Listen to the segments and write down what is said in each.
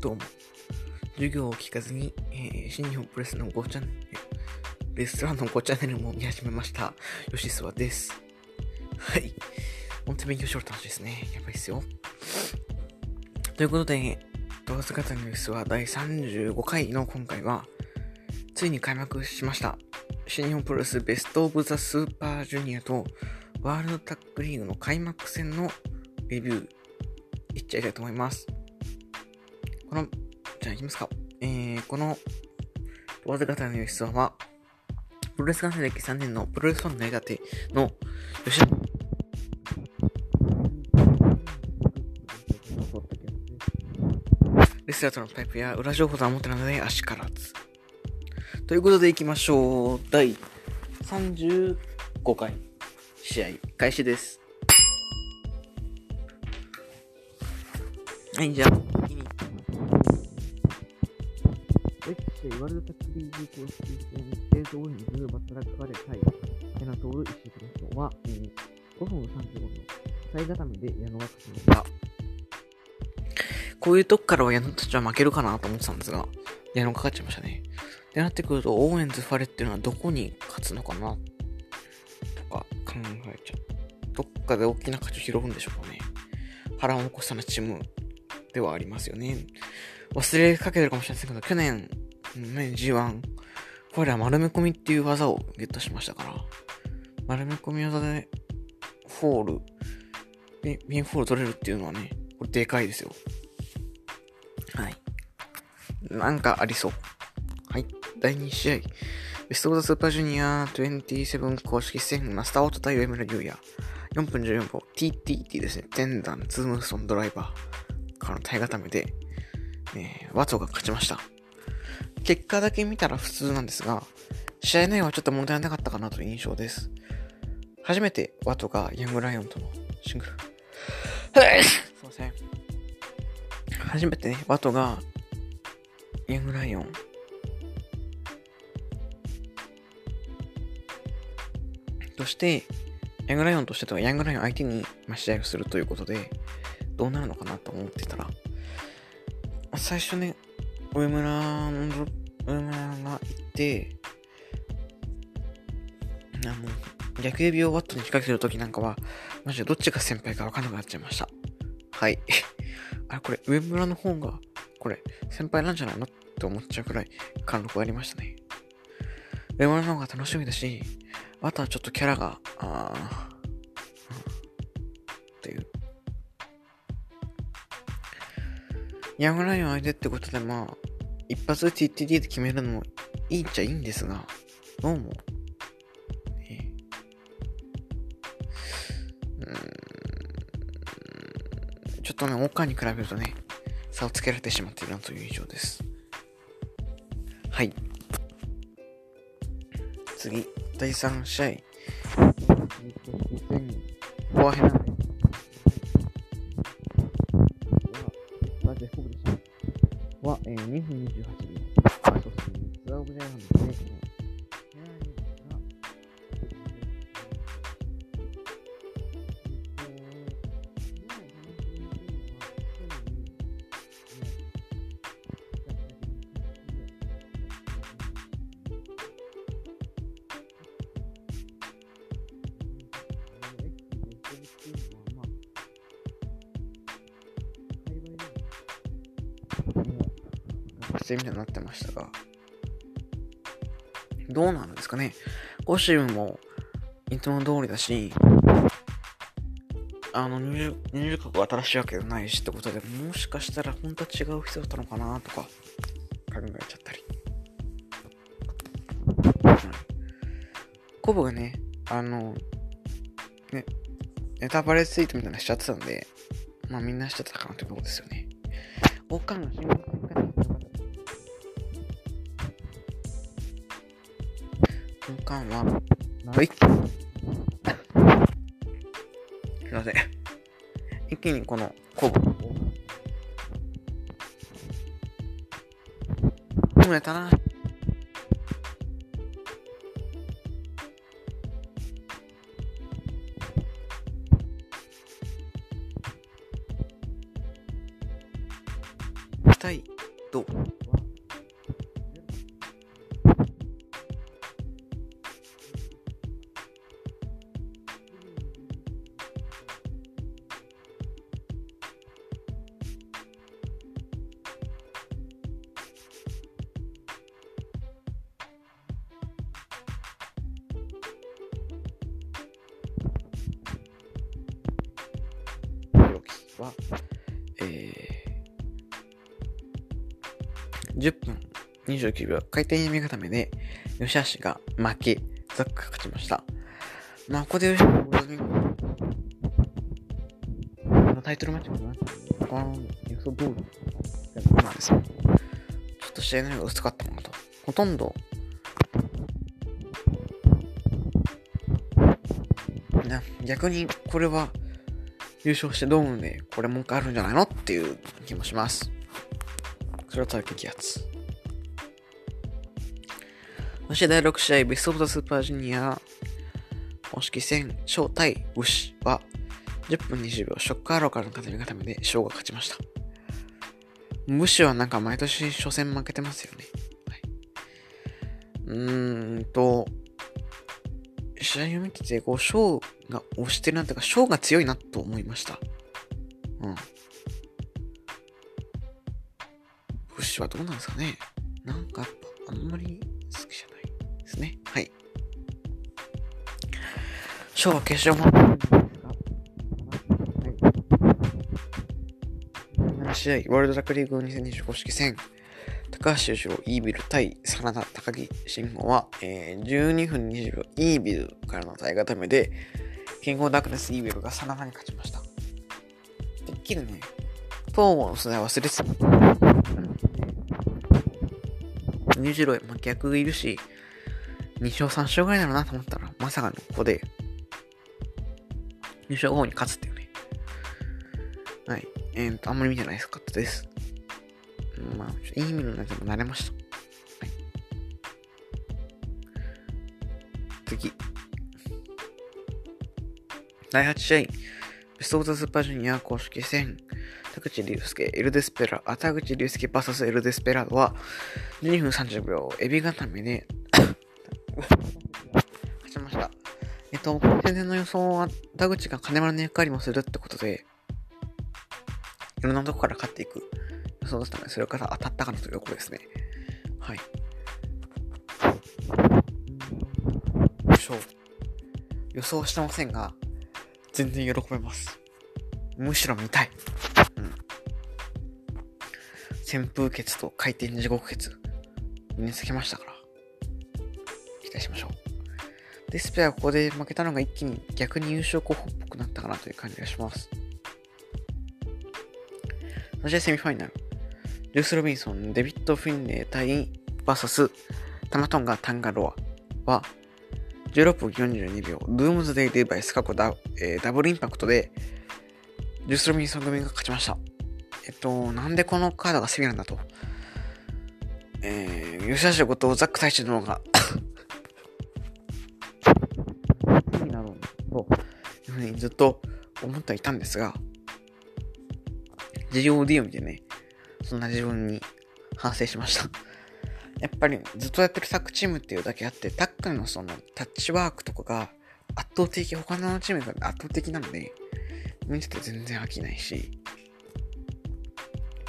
どうも。授業を聞かずに、えー、新日本プレスの5チャンネル、レストランの5チャンネルも見始めました。吉諏訪です。はい。本当に勉強しようって話ですね。やばいっすよ。ということで、動画姿のニュースは第35回の今回は、ついに開幕しました。新日本プロレスベストオブザスーパージュニアとワールドタッグリーグの開幕戦のレビュー、いっちゃいたいと思います。この、じゃあ行きますか。えー、この、わずかたの吉沢は、プロレス観戦歴3年のプロレスファンの苦手の吉田レスラーとのタイプや裏情報とは持ってないので、足からず。ということで行きましょう。第35回試合開始です。はい、じゃあ、ワールドタッグリーグ公式戦、チェーズ・オーエンズ、バッドラック・ファレ対、矢野通、石井智宏は、えー、5分35秒、最固めで矢野が勝ちました。こういうとこからは矢野たちは負けるかなと思ってたんですが、矢野が勝っちゃいましたね。ってなってくると、オーエンズ・ファレっていうのはどこに勝つのかなとか考えちゃう。どっかで大きな勝ちを拾うんでしょうかね。腹を残したなチームではありますよね。忘れかけてるかもしれませんけど、去年、ね、G1、ファレは丸め込みっていう技をゲットしましたから、丸め込み技でフォール、でピンフォール取れるっていうのはね、これでかいですよ。はい。なんかありそう。はい。第2試合。ベストオブザスーパージュニア27公式戦、マスターオート対上村優也。4分14秒。TTT ですね。天壇、ツームストンドライバーからの体固めで、えー、ワトが勝ちました。結果だけ見たら普通なんですが、試合内容はちょっと問題なかったかなという印象です。初めてワトがヤングライオンとのシングル。すいません。初めてね、ワトがヤングライオンとして、ヤングライオンとしてとはヤングライオン相手にまあ試合をするということで、どうなるのかなと思ってたら、最初ね、上村の、上村が行って、あの、逆指をワットに仕掛けてる時なんかは、マジでどっちが先輩か分かんなくなっちゃいました。はい。あ、これ、上村の方が、これ、先輩なんじゃないのって思っちゃうくらい、貫禄がありましたね。上村の方が楽しみだし、あとはちょっとキャラが、あー、ヤングライオン相手ってことで、まあ、一発 TTD で決めるのもいいっちゃいいんですが、どうも、えー、うんちょっとね、岡に比べるとね、差をつけられてしまっているなという印象です。はい。次、第3試合。フォアヘナンデは、えー、学生みたいになってましたが、どうなんですかね。コスチュームもいつも通りだし、あの入場、入場格が新しいわけじゃないしってことで、もしかしたら本当は違う人だったのかなとか考えちゃったり。コブがね、あの、ね、ネタバレツイートみたいなのしちゃってたんで、まあみんなしちゃってたかなというとですよね。王冠が新聞からは、はい。すいません。一気にこのコブを。止めたな。は、えー、10分29秒回転読み固めで、吉橋が負け、ザックが勝ちました。まあ、ここで吉橋がタイトルマッチかなこの予想通りなんですよ。ちょっと試合の量が薄かったのかと。ほとんど、な逆にこれは優勝してドームでこれ文句あるんじゃないのっていう気もします。それは最激アツ。そして第6試合、ベストオブザスーパージュニア公式戦、小対ウシは10分20秒、ショックアローからの固め固めで翔が勝ちました。武士はなんか毎年初戦負けてますよね。はい、うーんと、試合を見てて、こう、ショーが押してるなっていうか、ショーが強いなと思いました。うん。ブッシュはどうなんですかねなんかやっぱ、あんまり好きじゃないですね。はい。ショーは決勝も、7試合、ワールドラックリーグ2020公式戦。高橋由郎、イービル対真田高木慎吾は、えー、12分20秒、イービルからの対固めで、キングオブダークネスイービルが真田に勝ちました。てっきりね、東郷の素材忘れてた。ニュージロへ、まあ、逆いるし、2勝3勝ぐらいだろうなと思ったら、まさかのここで、優勝後に勝つっていうね。はい。えーと、あんまり見てないですかったです。まあ、いい意味の中でも慣れました。第8試合、ベストオブザスーパージュニア公式戦、田口竜介、エルデスペラ、あ田口竜介 VS エルデスペラーは、12分30秒、エビ固めで 勝ちました。えっと、戦前の予想は、田口が金丸の役割もするってことで、いろんなとこから勝っていく。そうだったので、それから当たったかなというころですね。はい。予想してませんが、全然喜べます。むしろ見たい。うん。旋風穴と回転地獄穴、身につけましたから。期待しましょう。デスペアここで負けたのが一気に逆に優勝候補っぽくなったかなという感じがします。そしてセミファイナル。ジュース・ロビンソン、デビッド・フィンレイ対バーサス、タマトンガ・タンガロアは、16分42秒、ドゥームズ・デイ・デバイス過去ダ,、えー、ダブルインパクトで、ジュース・ロビンソン組が勝ちました。えっと、なんでこのカードがセミなんだと。えー、吉田ことザック大地の方がになろうというふうにずっと思っていたんですが、GOD を見てね、そんな自分に反省しましたやっぱりずっとやってるタッグチームっていうだけあって、タッグのそのタッチワークとかが圧倒的、他のチームが圧倒的なので、見てて全然飽きないし、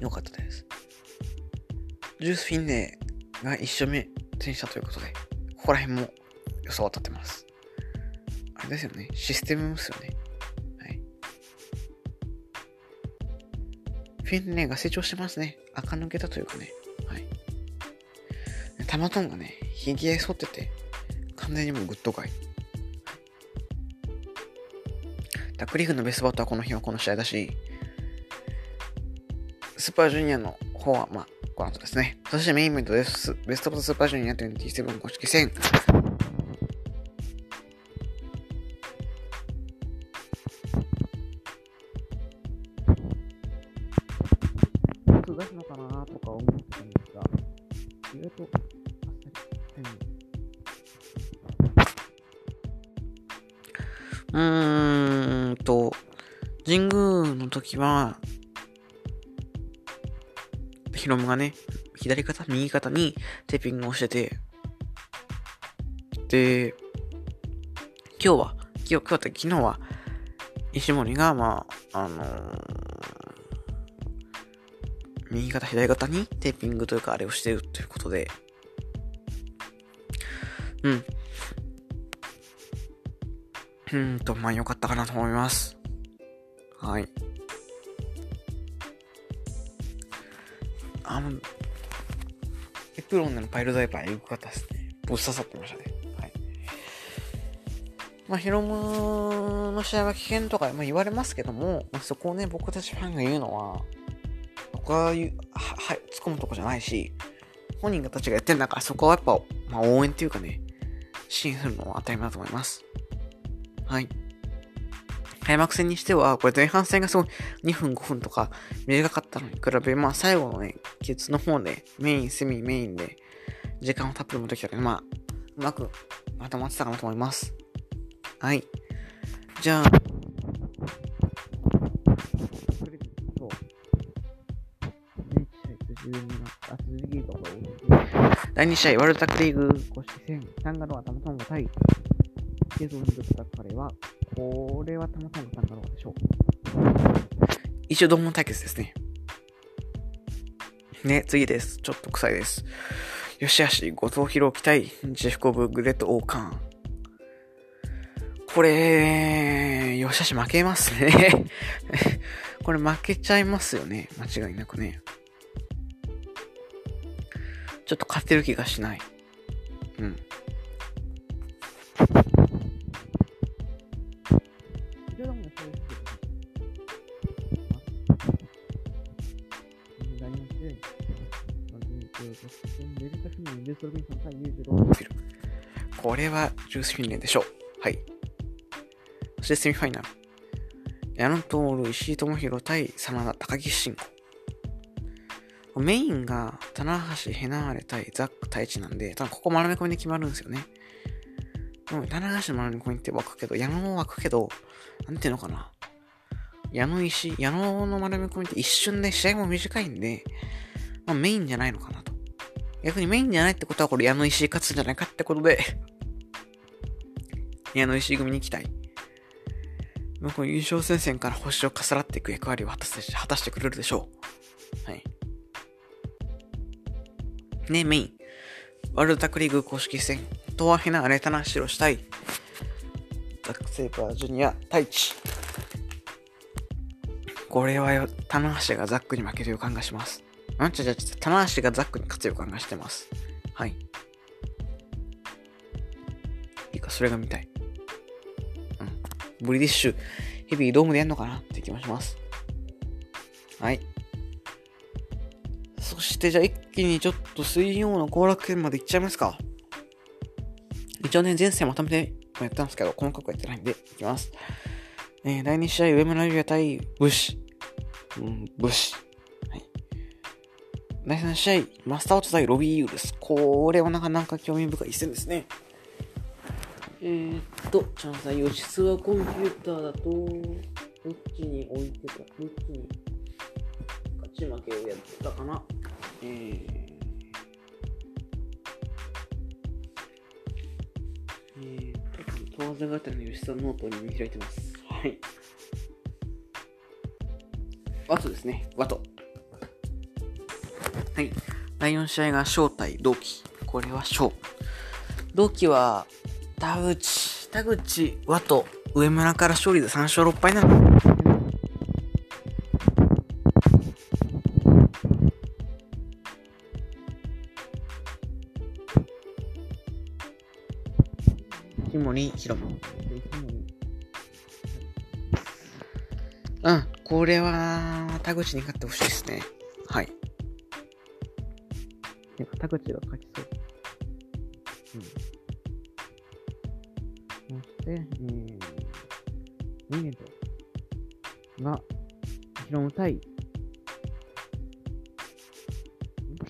良かったです。ジュース・フィンネが一勝目戦したということで、ここら辺も予想当たってます。あれですよね、システムですよね。フィンネが成長してますね。垢抜けたというかね。はい。タマトンがね、ひげ剃ってて、完全にもうグッドガイ。ダクリフのベストバットはこの日はこの試合だし、スーパージュニアの方は、まあ、この後ですね。そしてメインイベントです。ベストオブスーパージュニア27公式戦。うーんと、神宮の時は、ヒロムがね、左肩、右肩にテーピングをしてて、で、今日は、今日、今日って昨日は、石森が、まあ、あのー、右肩、左肩にテーピングというかあれをしてるということで、うん。うんと、まあ良かったかなと思います。はい。あの、エプロンのパイルダイバーエグかったですね。ぶっ刺さってましたね。はい。まあ、ヒロムの試合は危険とか、まあ、言われますけども、まあ、そこをね、僕たちファンが言うのは、僕は言う、は、はい、突っ込むとこじゃないし、本人たちがやってんだから、そこはやっぱ、まあ、応援っていうかね、支援するのは当たり前だと思います。はい。開幕戦にしては、これ前半戦がすごい2分5分とか短かったのに比べ、まあ最後のね、ケツの方でメイン、セミ、メインで時間をたっぷり持ってきたけど、まあ、うまくまとまってたかなと思います。はい。じゃあ、第2試合、ワールドタックリーグ公式戦、サンガロア、たまたま対映像に出た彼は、これはたまたまさんだろうでしょう。一応同門対決ですね。ね、次です。ちょっと臭いです。吉橋、後藤弘樹対ジェフコブ、グレット・オーカン。これ、吉橋負けますね これ負けちゃいますよね。間違いなくね。ちょっと勝てる気がしない。これはジュースフィンレンでしょう。はい。そしてセミファイナル。矢野徹、石井智弘対真田、高木慎吾。メインが、棚橋ヘナーレ対ザック太一なんで、多分ここ丸め込みで決まるんですよね。うん、棚橋の丸め込みって湧くけど、矢野も湧くけど、なんてい。うのかな。矢野石、矢野の丸め込みって一瞬で試合も短い。んで、まあメインじゃない。のかなと。逆にメインじゃないってことはこれ矢野石井勝つんじゃないかってことで 矢野石井組に行きたい。もうこの優勝戦線から星をかさらっていく役割を果たして果たしてくれるでしょう。はい。ね、メイン。ワールドタックリーグ公式戦、トワヘナ・アレタナ・シロしたい。ザック・セーパー・ジュニア、太一。これはよ、棚橋がザックに負ける予感がします。あ、ちゃちゃちゃ、棚橋がザックに勝つ予感がしてます。はい。いいか、それが見たい。うん。ブリディッシュ、ヘビードームでやんのかな？って気もします。はい。そしてじゃあ一気にちょっと水曜の後楽園まで行っちゃいますか。一応ね、前線まとめてやったんですけど、細かくやってないんで、いきます。えー、第2試合、上村優也対ブシ。うん、ブシ。はい。第3試合、マスターオート対ロビーユーです。これはなかなか興味深い一戦ですね。えー、っと、チャンさん、実はコンピューターだと、どっちに置いてた、どっちに勝ち負けをやってたかな。えー、えー、と、問わず語りの吉さんノートに見開いてます。はい。ワトですね。ワト。はい。第4試合が SHO 対、DOUKI。これは SHO。同期は、田口、田口、ワト、上村から勝利で3勝6敗なの。うん、これは、田口に勝ってほしいですね。はい。やっぱ田口が勝ちそう。うん。そして、えー、2年と、が、ヒロム対、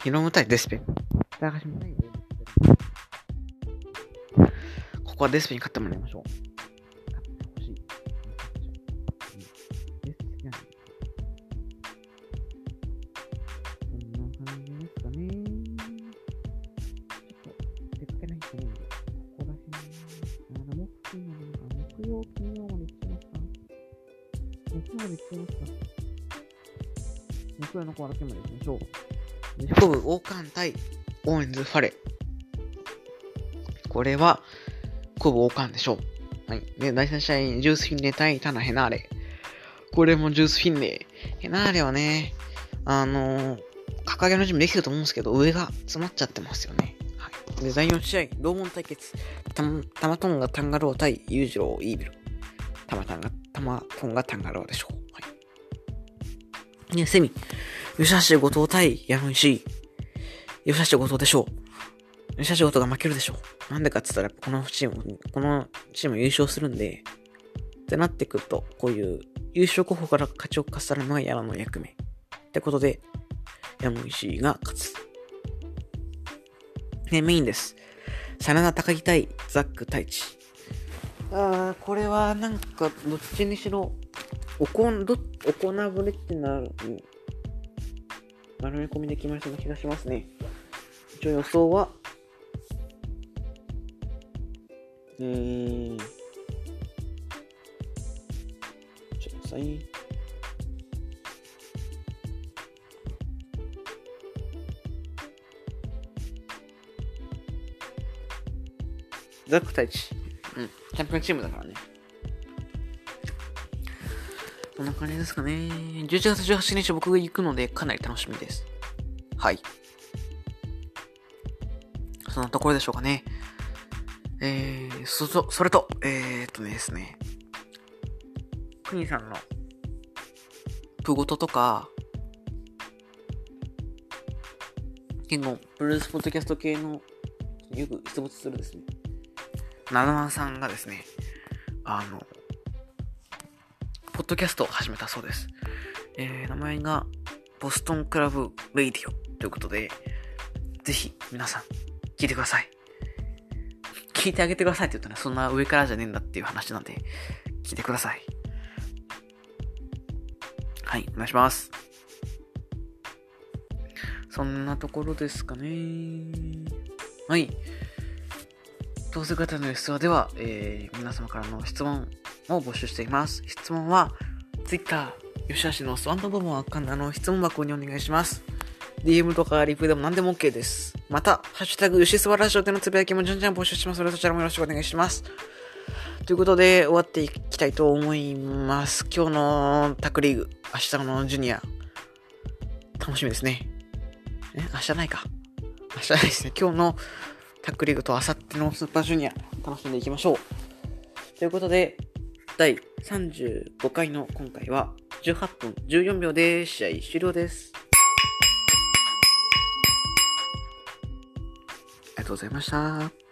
ヒロム対デスペン。高橋も対ここはデスペンに勝ってもらいましょう。まで来てますか西浦の子だけまで行きましょう。西部王冠対オーエンズ・ファレ。これは、コブ王冠でしょう。はい。で、第3試合、ジュース・フィンレ対タナ・ヘナーレ。これもジュース・フィンレ。ヘナーレはね、あのー、掲げの準備できてると思うんですけど、上が詰まっちゃってますよね。はい。で、第4試合、同門対決。たたまトンがタンガロー対裕次郎イービル。たまたんが、たまトンがタンガローでしょう。はい。ね、セミ。吉橋後藤対山石。吉橋後藤でしょう。吉橋後藤が負けるでしょう。なんでかって言ったら、このチーム、このチーム優勝するんで、ってなってくると、こういう優勝候補から勝ちをかさるのが矢野の役目。ってことで、山石が勝つ。ね、メインです。真田高木対ザック太一。あー、これはなんか、どっちにしろ、おこん、ど、おこなぶれってなる、丸め込みできました気がしますね。一応予想は、えー、ちょっとさい。ザック太一。うん。チャンピオンチームだからね。こんな感じですかね。11月18日僕が行くのでかなり楽しみです。はい。そんなところでしょうかね。えー、そ、それと、えー、っとですね。クニさんのプゴトとか、結構、ブルースポッドキャスト系のよく出没するですね。ナナナさんがですね、あの、ポッドキャストを始めたそうです。えー、名前が、ボストンクラブ・レイディオということで、ぜひ皆さん、聞いてください。聞いてあげてくださいって言ったら、そんな上からじゃねえんだっていう話なんで、聞いてください。はい、お願いします。そんなところですかね。はい。どうせ方の質問では、えー、皆様からの質問を募集しています。質問は、Twitter、吉橋のスワンドボムアカウントの質問箱にお願いします。DM とかリプでも何でも OK です。また、ハッシュタグ、吉スワラジオでのつぶやきもじゃんじゃん募集しますので、そちらもよろしくお願いします。ということで、終わっていきたいと思います。今日のタクリーグ、明日のジュニア、楽しみですね。え？明日ないか。明日ないですね。今日のタックリーグとあさってのスーパージュニア楽しんでいきましょう。ということで、第35回の今回は18分14秒で試合終了です。ありがとうございました。